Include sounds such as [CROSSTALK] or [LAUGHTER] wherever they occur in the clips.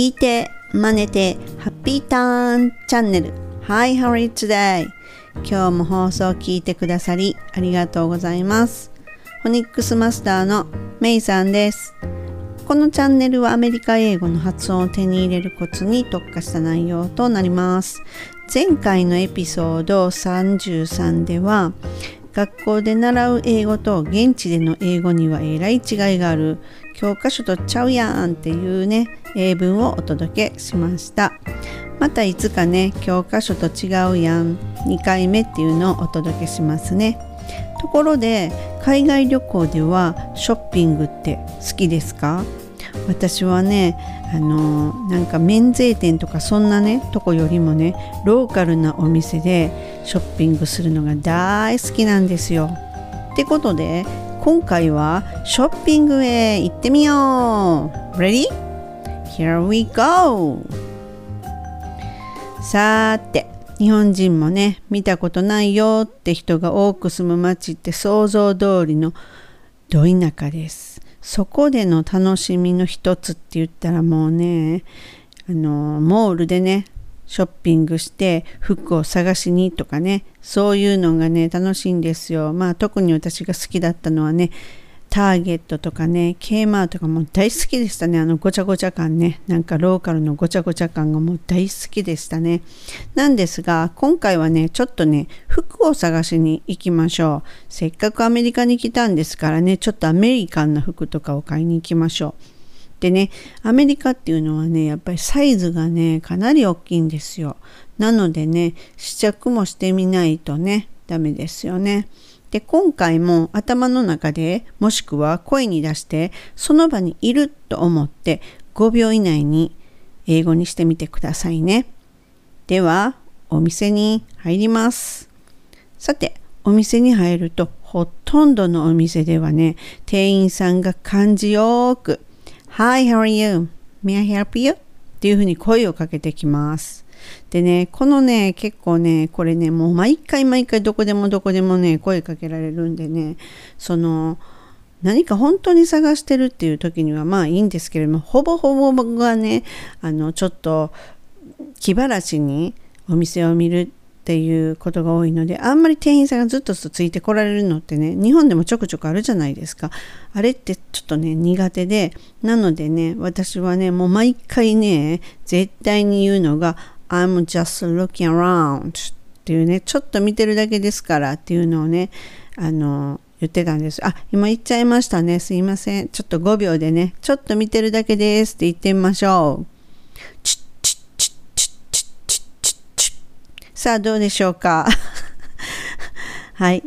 聞いて、真似て、ハッピーターンチャンネル。Hi, how are you today? 今日も放送を聞いてくださりありがとうございます。フォニックスマスターのメイさんです。このチャンネルはアメリカ英語の発音を手に入れるコツに特化した内容となります。前回のエピソード33では学校で習う英語と現地での英語にはえらい違いがある教科書とちゃうやんっていうね英文をお届けしました。またいつかね教科書と違うやん2回目っていうのをお届けしますね。ところで海外旅行ではショッピングって好きですか？私はねあのなんか免税店とかそんなねとこよりもねローカルなお店でショッピングするのが大好きなんですよ。ってことで今回はショッピングへ行ってみよう !Ready? Here we go! さーて日本人もね見たことないよって人が多く住む街って想像通りのど田舎です。そこでの楽しみの一つって言ったらもうねあのモールでねショッピングして服を探しにとかねそういうのがね楽しいんですよまあ特に私が好きだったのはねターゲットとかね、ケーマーとかも大好きでしたね。あのごちゃごちゃ感ね。なんかローカルのごちゃごちゃ感がもう大好きでしたね。なんですが、今回はね、ちょっとね、服を探しに行きましょう。せっかくアメリカに来たんですからね、ちょっとアメリカンな服とかを買いに行きましょう。でね、アメリカっていうのはね、やっぱりサイズがね、かなり大きいんですよ。なのでね、試着もしてみないとね、ダメですよね。で今回も頭の中でもしくは声に出してその場にいると思って5秒以内に英語にしてみてくださいね。ではお店に入ります。さてお店に入るとほとんどのお店ではね店員さんが感じよく Hi, how are you? May I help you? っていうふうに声をかけてきます。でね、このね、結構ね、これね、もう毎回毎回どこでもどこでもね、声かけられるんでね、その、何か本当に探してるっていう時にはまあいいんですけれども、ほぼほぼがね、あの、ちょっと気晴らしにお店を見るっていうことが多いのであんまり店員さんがずっとついてこられるのってね日本でもちょくちょくあるじゃないですかあれってちょっとね苦手でなのでね私はねもう毎回ね絶対に言うのが I'm just looking around っていうね、ちょっと見てるだけですからっていうのをね、あの、言ってたんです。あ、今言っちゃいましたね。すいません。ちょっと5秒でね、ちょっと見てるだけですって言ってみましょう。さあ、どうでしょうか？[LAUGHS] はい。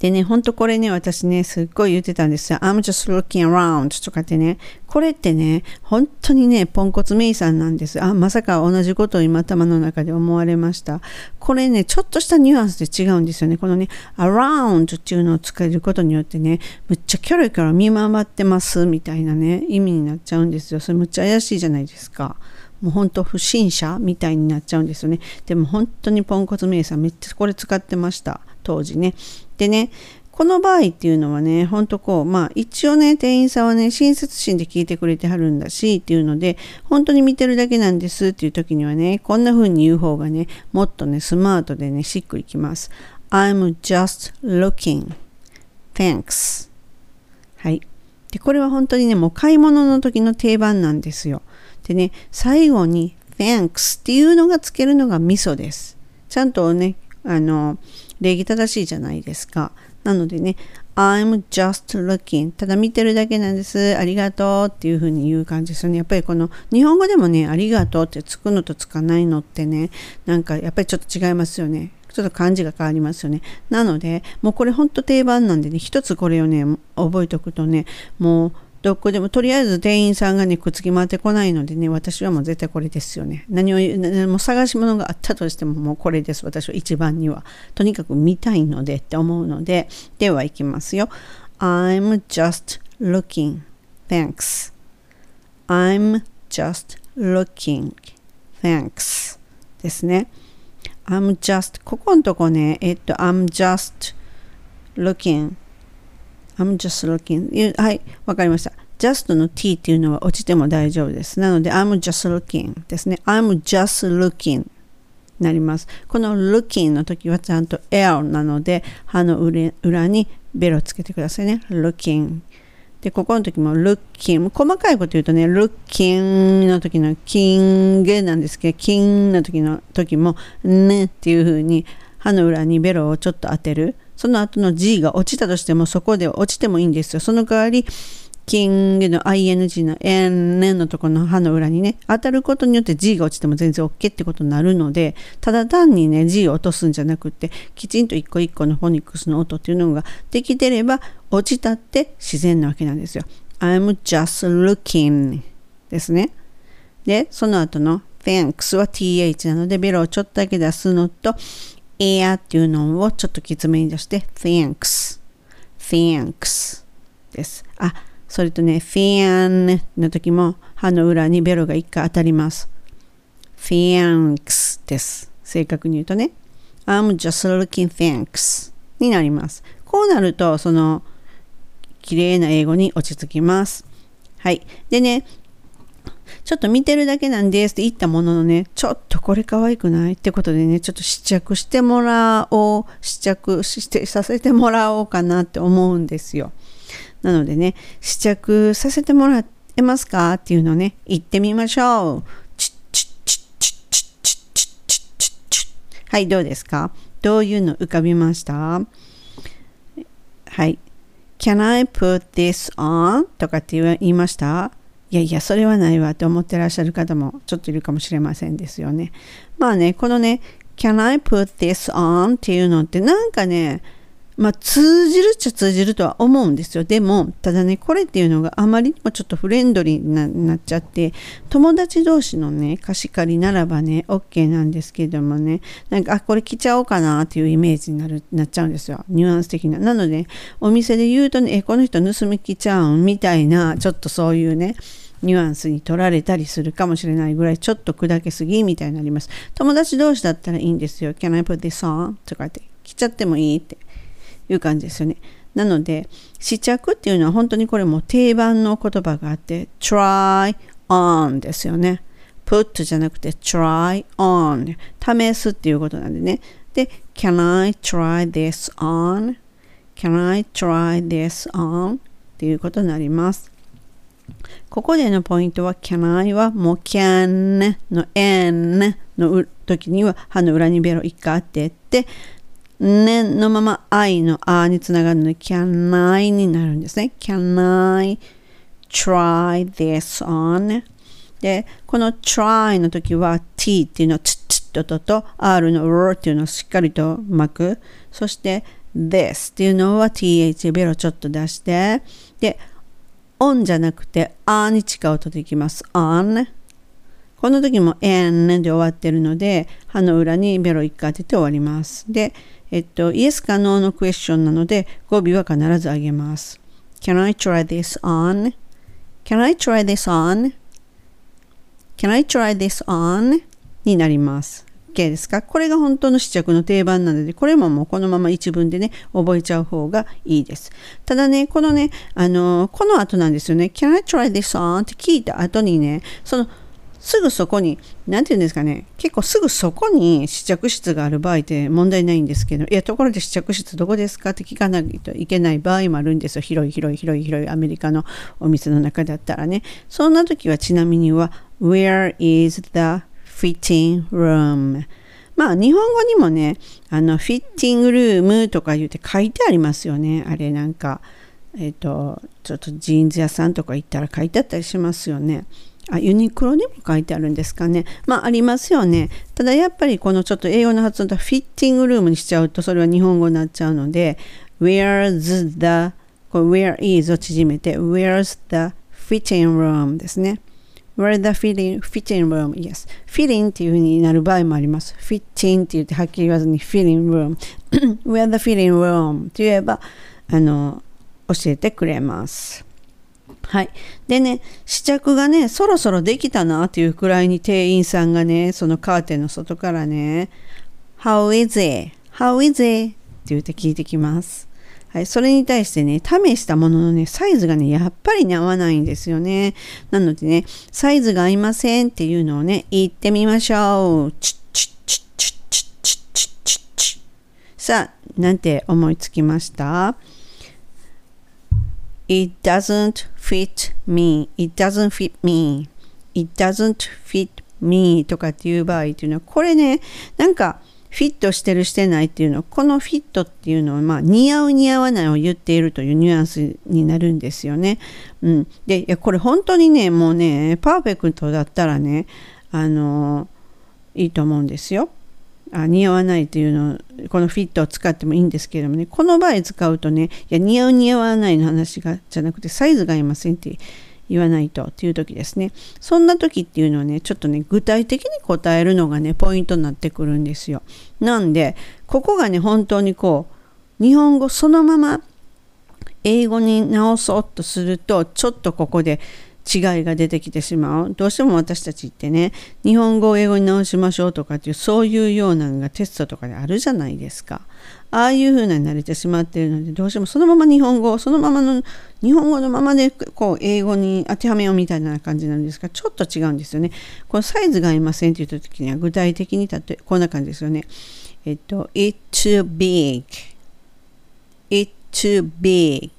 でね、ほんとこれね、私ね、すっごい言ってたんですよ。I'm just looking around とかってね、これってね、本当にね、ポンコツメイさんなんです。あ、まさか同じことを今頭の中で思われました。これね、ちょっとしたニュアンスで違うんですよね。このね、around っていうのを使えることによってね、むっちゃキョロキョロ見回ってますみたいなね、意味になっちゃうんですよ。それむっちゃ怪しいじゃないですか。もう本当不審者みたいになっちゃうんですよね。でも本当にポンコツメイさんめっちゃこれ使ってました。当時ね。でね、この場合っていうのはね、ほんとこう、まあ一応ね、店員さんはね、親切心で聞いてくれてはるんだしっていうので、本当に見てるだけなんですっていう時にはね、こんな風に言う方がね、もっとね、スマートでね、しっくりきます。I'm just looking. Thanks. はい。で、これは本当にね、もう買い物の時の定番なんですよ。でね、最後に Thanks っていうのがつけるのがミソです。ちゃんとね、あの、礼儀正しいじゃないですか。なのでね、I'm just looking ただ見てるだけなんです。ありがとうっていう風に言う感じですよね。やっぱりこの日本語でもね、ありがとうってつくのとつかないのってね、なんかやっぱりちょっと違いますよね。ちょっと漢字が変わりますよね。なので、もうこれほんと定番なんでね、一つこれをね、覚えておくとね、もうどこでもとりあえず店員さんがねくっつき回ってこないのでね私はもう絶対これですよね。何を何も探し物があったとしてももうこれです。私は一番には。とにかく見たいのでって思うのでではいきますよ。I'm just looking. Thanks. I'm just looking. Thanks. ですね。I'm just ここのとこねえっと I'm just looking. I'm just looking はい、わかりました。just の t っていうのは落ちても大丈夫です。なので、I'm just looking ですね。I'm just looking なります。この looking の時はちゃんと L なので、歯の裏にベロつけてくださいね。looking で、ここの時も looking、細かいこと言うとね、looking の時の king なんですけど、king の時の時も、ねっていう風に歯の裏にベロをちょっと当てる。その後の G が落ちたとしてもそこで落ちてもいいんですよ。その代わり、キングの ing の n のところの歯の裏にね、当たることによって G が落ちても全然 OK ってことになるので、ただ単にね、G を落とすんじゃなくて、きちんと一個一個のフォニックスの音っていうのができてれば、落ちたって自然なわけなんですよ。I'm just looking ですね。で、その後の thanks は th なので、ベロをちょっとだけ出すのと、air っていうのをちょっときつめに出して thanks thanks です。あ、それとね、フィアンの時も歯の裏にベロが一回当たります。フィアンクスです。正確に言うとね。I'm just looking thanks になります。こうなると、その、綺麗な英語に落ち着きます。はい。でね、ちょっと見てるだけなんですって言ったもののね、ちょっとこれ可愛くないってことでね、ちょっと試着してもらおう、試着してさせてもらおうかなって思うんですよ。なのでね、試着させてもらえますかっていうのね、言ってみましょう。はい、どうですか？どういうの浮かびました？はい。Can I put this on? とかって言いました？いやいや、それはないわって思ってらっしゃる方もちょっといるかもしれませんですよね。まあね、このね、Can I put this on? っていうのってなんかね、まあ、通じるっちゃ通じるとは思うんですよ。でも、ただね、これっていうのがあまりにもちょっとフレンドリーになっちゃって、友達同士のね、貸し借りならばね、OK なんですけどもね、なんか、あ、これ着ちゃおうかなっていうイメージになる、なっちゃうんですよ。ニュアンス的な。なので、お店で言うとね、え、この人盗み着ちゃうんみたいな、ちょっとそういうね、ニュアンスに取られたりするかもしれないぐらいちょっと砕けすぎみたいになります。友達同士だったらいいんですよ。Can I put this on? とかって着ちゃってもいいっていう感じですよね。なので、試着っていうのは本当にこれも定番の言葉があって、try on ですよね。put じゃなくて try on 試すっていうことなんでね。で、can I try this on?can I try this on? っていうことになります。ここでのポイントは can I はもう can の n の時には歯の裏にベロ1回当ててねのまま I のあにつながるので can I になるんですね。can I try this on? で、この try の時は t っていうのはつつととと r の r っていうのをしっかりと巻く。そして this っていうのは th ベロちょっと出して、で、on じゃなくて a に近い音でいきます。on この時も n で終わってるので、歯の裏にベロ1回当てて終わります。で、えっと、イエスかノーのクエスチョンなので、語尾は必ず上げます。Can I try this on?Can I try this on?Can I try this on? になります。OK ですか？これが本当の試着の定番なので、これももうこのまま一文でね、覚えちゃう方がいいです。ただね、このね、あのこの後なんですよね。Can I try this on? って聞いた後にね、そのすぐそこに、何て言うんですかね、結構すぐそこに試着室がある場合って問題ないんですけど、いや、ところで試着室どこですかって聞かないといけない場合もあるんですよ。広い広い広い広いアメリカのお店の中だったらね。そんな時はちなみには、Where is the fitting room? まあ、日本語にもね、あの、フィッティングルームとか言って書いてありますよね。あれなんか、えっ、ー、と、ちょっとジーンズ屋さんとか行ったら書いてあったりしますよね。あ、ユニクロにも書いてあるんですかね。まあ、ありますよね。ただやっぱりこのちょっと英語の発音とフィッティングルームにしちゃうとそれは日本語になっちゃうので、where's the これ where is を縮めて where's the fitting room ですね。where the fitting, fitting room yes fitting っていう風になる場合もあります fitting って言ってはっきり言わずに fitting room [COUGHS] where the fitting room って言えばあの教えてくれますはい。でね、試着がね、そろそろできたなっていうくらいに店員さんがね、そのカーテンの外からね、How is it? How is it? って言って聞いてきます。はい、それに対してね、試したもののね、サイズがね、やっぱりね、合わないんですよね。なのでね、サイズが合いませんっていうのをね、言ってみましょう。チッチッチッチッチッチッチッチッチッさあ、なんて思いつきました？?It doesn't fit me. It doesn't fit me. It doesn't fit me とかっていう場合っていうのは、これね、なんか、フィットしてるしてないっていうのはこのフィットっていうのは、まあ、似合う似合わないを言っているというニュアンスになるんですよね。うん、でいやこれ本当にねもうねパーフェクトだったらねあのいいと思うんですよ。あ似合わないというのこのフィットを使ってもいいんですけれどもねこの場合使うとねいや似合う似合わないの話がじゃなくてサイズが合いませんって言わないとっていう時ですね。そんな時っていうのはね、ちょっとね、具体的に答えるのがね、ポイントになってくるんですよ。なんで、ここがね、本当にこう、日本語そのまま英語に直そうとすると、ちょっとここで違いが出てきてしまう。どうしても私たちってね、日本語を英語に直しましょうとかっていう、そういうようなのがテストとかであるじゃないですか。ああいう風なに慣れてしまっているのでどうしてもそのまま日本語そのままの日本語のままでこう英語に当てはめようみたいな感じなんですがちょっと違うんですよね。このサイズが合いませんって言った時には具体的にたってこんな感じですよね。えっと It's too big It's too big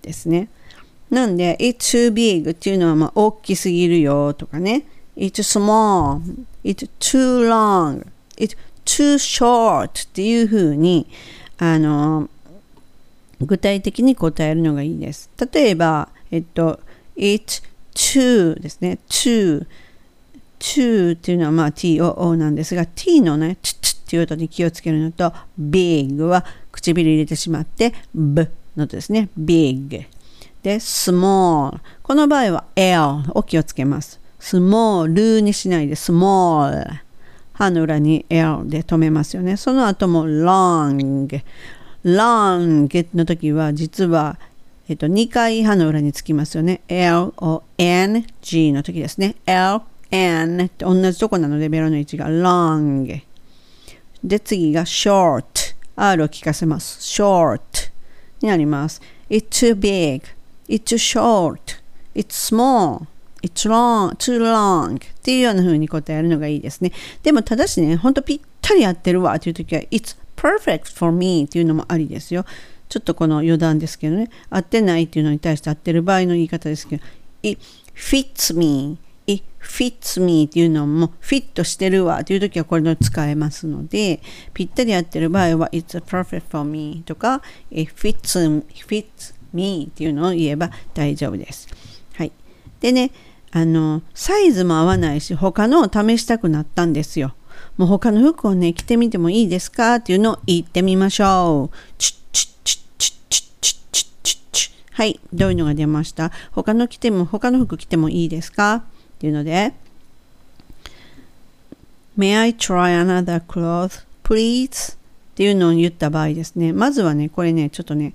ですね。なんで It's too big っていうのはまあ大きすぎるよとかね。It's small It's too long It's too short っていうふうにあの具体的に答えるのがいいです。例えば、えっと、it's too ですね。too too っていうのはまあ too なんですが t のね t っていう音に気をつけるのと big は唇入れてしまって b の音ですね。big で small この場合は l を気をつけます。small にしないで small 歯の裏に L で止めますよね。その後も long。long の時は実は、えっと、2回歯の裏につきますよね。L を N、G の時ですね。L、N って同じとこなのでベロの位置が long。で、次が short。R を聞かせます。short になります。It's too big. It's short. It's small. It's long, too long っていうような風に答えるのがいいですね。でもただしね、ほんとぴったり合ってるわっていう時は It's perfect for me っていうのもありですよ。ちょっとこの余談ですけどね、合ってないっていうのに対して合ってる場合の言い方ですけど、It fits me It fits me っていうのもフィットしてるわっていう時はこれの使えますので、ぴったり合ってる場合は It's perfect for me とか It fits, fits me っていうのを言えば大丈夫です。はい。でね、あのサイズも合わないし他のを試したくなったんですよ。もう他の服をね着てみてもいいですかっていうのを言ってみましょう。チッチッチッチッチッチッチッチッチッはいどういうのが出ました他の着ても他の服着てもいいですかっていうので May I try another cloth please? っていうのを言った場合ですねまずはねこれねちょっとね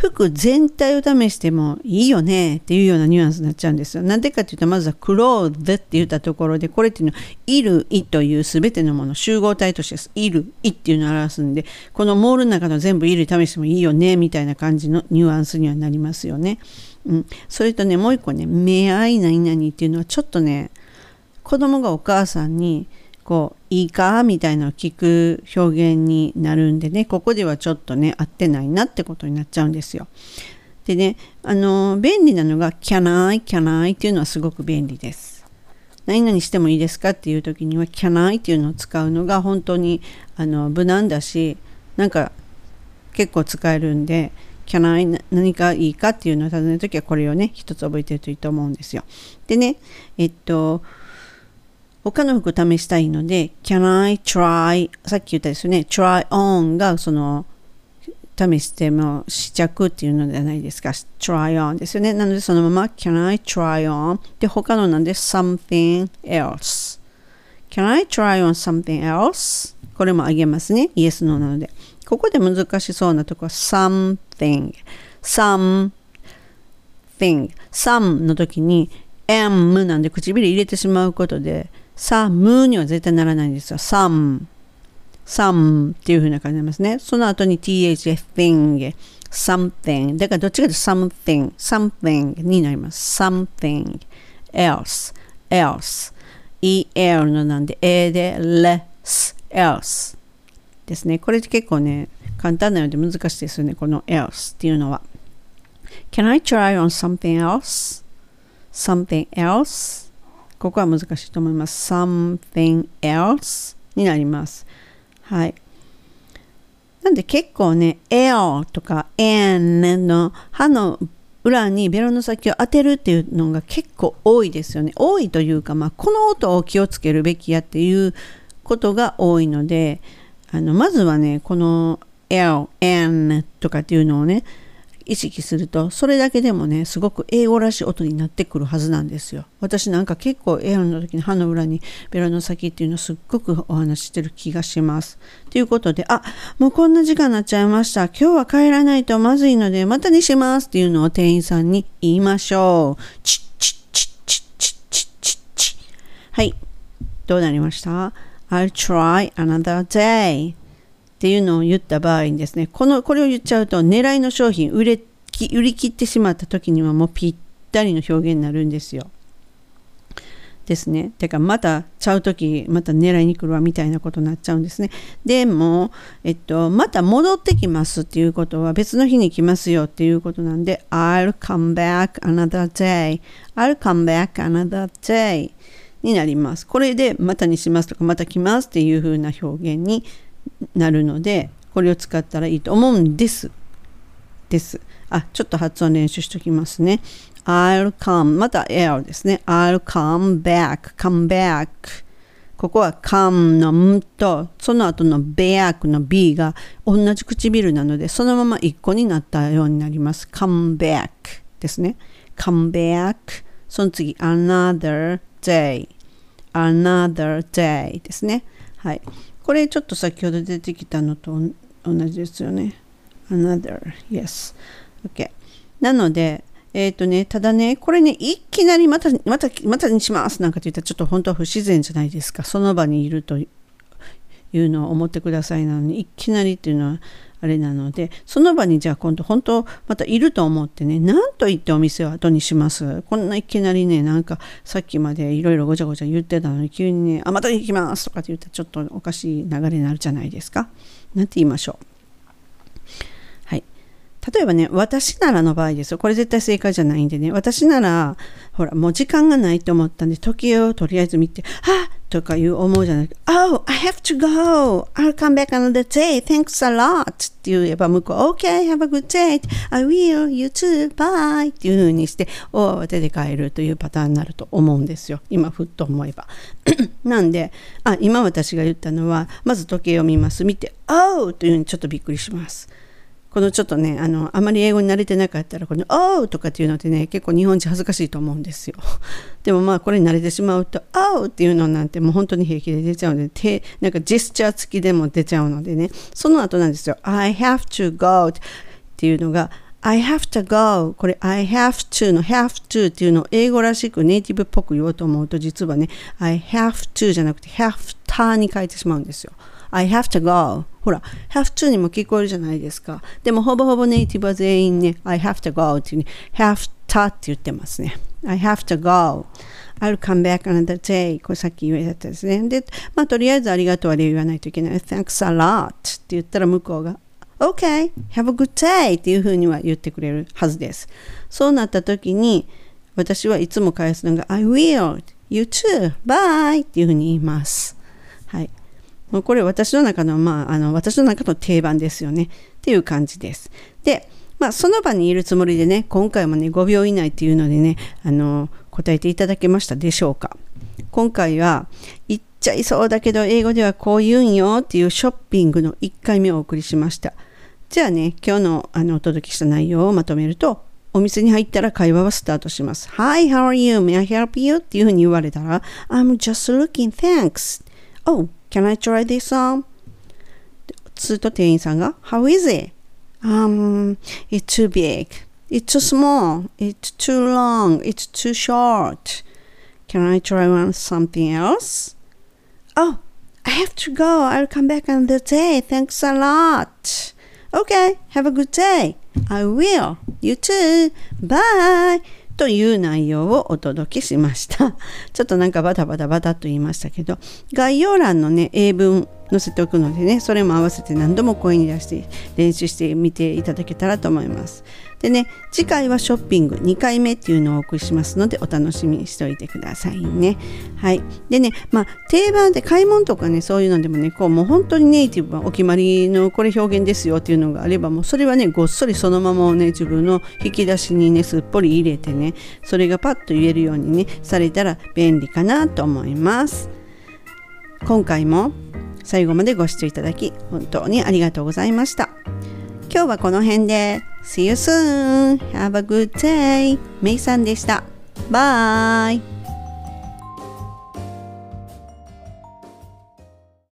服全体を試してもいいよねっていうようなニュアンスになっちゃうんですよ。なんでかっていうと、まずはクローズって言ったところで、これっていうのは、いる、いというすべてのもの、集合体として、いる、いっていうのを表すんで、このモールの中の全部いる試してもいいよねみたいな感じのニュアンスにはなりますよね。うん。それとね、もう一個ね、目合い何々っていうのはちょっとね、子供がお母さんに、こういいか？みたいなのを聞く表現になるんでねここではちょっとね合ってないなってことになっちゃうんですよ。でねあの便利なのが can I can I っていうのはすごく便利です。何々してもいいですかっていう時には can I っていうのを使うのが本当にあの無難だしなんか結構使えるんで can I 何かいいかっていうのを尋ねる時はこれをね一つ覚えてるといいと思うんですよ。でねえっと他の服試したいので、can I try? さっき言ったですよね。try on がその試しても試着っていうのじゃないですか。try on ですよね。なのでそのまま can I try on? で、他のなんで something else?can I try on something else? これもあげますね。イエス、ノーなので。ここで難しそうなとこは something。some thing。some の時に m なんで唇入れてしまうことでさ、むには絶対ならないんですよ。some, some っていう風な感じになりますね。その後に th thing、something。だからどっちかというと something、something になります。something else、else。el のなんで a で less、else ですね。これって結構ね、簡単なので難しいですよね。この else っていうのは。Can I try on something else? Something else? ここは難しいと思います。something else になります。はい。なんで結構ね、L とか N の歯の裏にベロの先を当てるっていうのが結構多いですよね。多いというか、まあ、この音を気をつけるべきやっていうことが多いので、あのまずはね、この L、N とかっていうのをね、意識するとそれだけでもねすごく英語らしい音になってくるはずなんですよ。私なんか結構英語の時に歯の裏にベロの先っていうのすっごくお話ししてる気がします。ということであもうこんな時間になっちゃいました。今日は帰らないとまずいのでまたにしますっていうのを店員さんに言いましょう。チッチッチッチッチッチッチッチッはいどうなりました I'll try another day っていうのを言った場合にですね、この、これを言っちゃうと、狙いの商品売れ、売り切ってしまった時にはもうぴったりの表現になるんですよ。ですね。てか、またちゃう時、また狙いに来るわみたいなことになっちゃうんですね。でも、えっと、また戻ってきますっていうことは別の日に来ますよっていうことなんで、I'll come back another day. I'll come back another day になります。これでまたにしますとか、また来ますっていう風な表現になるのでこれを使ったらいいと思うんです。です。あ、ちょっと発音練習しときますね。I'll come また L ですね。I'll come back come back ここは come の m とその後の back の b が同じ唇なのでそのまま一個になったようになります。come back ですね。come back その次 another day another day ですね。はい。これちょっと先ほど出てきたのと同じですよね。another, yes. OK。なので、えっ、ー、とね、ただね、これね、いきなりまた、また、またにしますなんかって言ったらちょっと本当は不自然じゃないですか。その場にいるというのを思ってくださいなのに、いきなりっていうのはあれなので、その場にじゃあ今度本当またいると思ってね、何と言ってお店を後にします。こんないきなりね、なんかさっきまでいろいろごちゃごちゃ言ってたのに急にね、あ、また行きますとかって言ったらちょっとおかしい流れになるじゃないですか。なんて言いましょう？例えばね、私ならの場合ですよ。これ絶対正解じゃないんでね。私なら、ほら、もう時間がないと思ったんで、時計をとりあえず見て、あとかいう思うじゃない Oh, I have to go. I'll come back another day. Thanks a lot. って言えば向こう、Okay, have a good day. I will. You too. Bye. っていう風にして、お手で帰るというパターンになると思うんですよ。今、ふっと思えば。[CLEARS THROAT] なんで、あ、今私が言ったのは、まず時計を見ます。見て、Oh! というふうにちょっとびっくりします。このちょっとね、あの、あまり英語に慣れてなかったら、この、おうとかっていうのってね、結構日本人恥ずかしいと思うんですよ。[LAUGHS] でもまあ、これに慣れてしまうと、おうっていうのなんてもう本当に平気で出ちゃうので、手、なんかジェスチャー付きでも出ちゃうのでね、その後なんですよ。I have to go っていうのが、I have to go これ I have to の have to っていうのを英語らしくネイティブっぽく言おうと思うと実はね I have to じゃなくて have to に変えてしまうんですよ。I have to go. ほら have to にも聞こえるじゃないですか。でもほぼほぼネイティブは全員ね I have to go っていうね have to って言ってますね。I have to go. I'll come back another day. これさっき言われたですね。でまあとりあえずありがとうあれ言わないといけない。Thanks a lot って言ったら向こうが OK have a good day っていうふうには言ってくれるはずです。そうなった時に私はいつも返すのが I will you too. Bye っていうふうに言います。はい。もうこれ私の中の、まあ、あの、私の中の定番ですよね。っていう感じです。で、まあ、その場にいるつもりでね、今回もね、5秒以内っていうのでね、あの、答えていただけましたでしょうか。今回は、言っちゃいそうだけど、英語ではこう言うんよっていうショッピングの1回目をお送りしました。じゃあね、今日のあのお届けした内容をまとめると、お店に入ったら会話はスタートします。Hi, how are you? May I help you? っていうふうに言われたら、I'm just looking, thanks. Oh, Can I try this on? すると店員さんが How is it? Um, it's too big. It's too small. It's too long. It's too short. Can I try on something else? Oh, I have to go. I'll come back another day. Thanks a lot. Okay, have a good day. I will. You too. Bye. という内容をお届けしました。ちょっとなんかバタバタバタと言いましたけど、概要欄のね、英文載せておくのでね、それも合わせて何度も声に出して練習してみていただけたらと思います。でね、次回はショッピング2回目っていうのをお送りしますので、お楽しみにしておいてくださいね。はい。でね、まあ、定番で買い物とかね、そういうのでもね、こう、もう本当にネイティブはお決まりのこれ表現ですよっていうのがあれば、もうそれはね、ごっそりそのままをね、自分の引き出しにね、すっぽり入れてね、それがパッと言えるようにね、されたら便利かなと思います。今回も最後までご視聴いただき本当にありがとうございました。今日はこの辺で See you soon! Have a good day! メイさんでした。バイ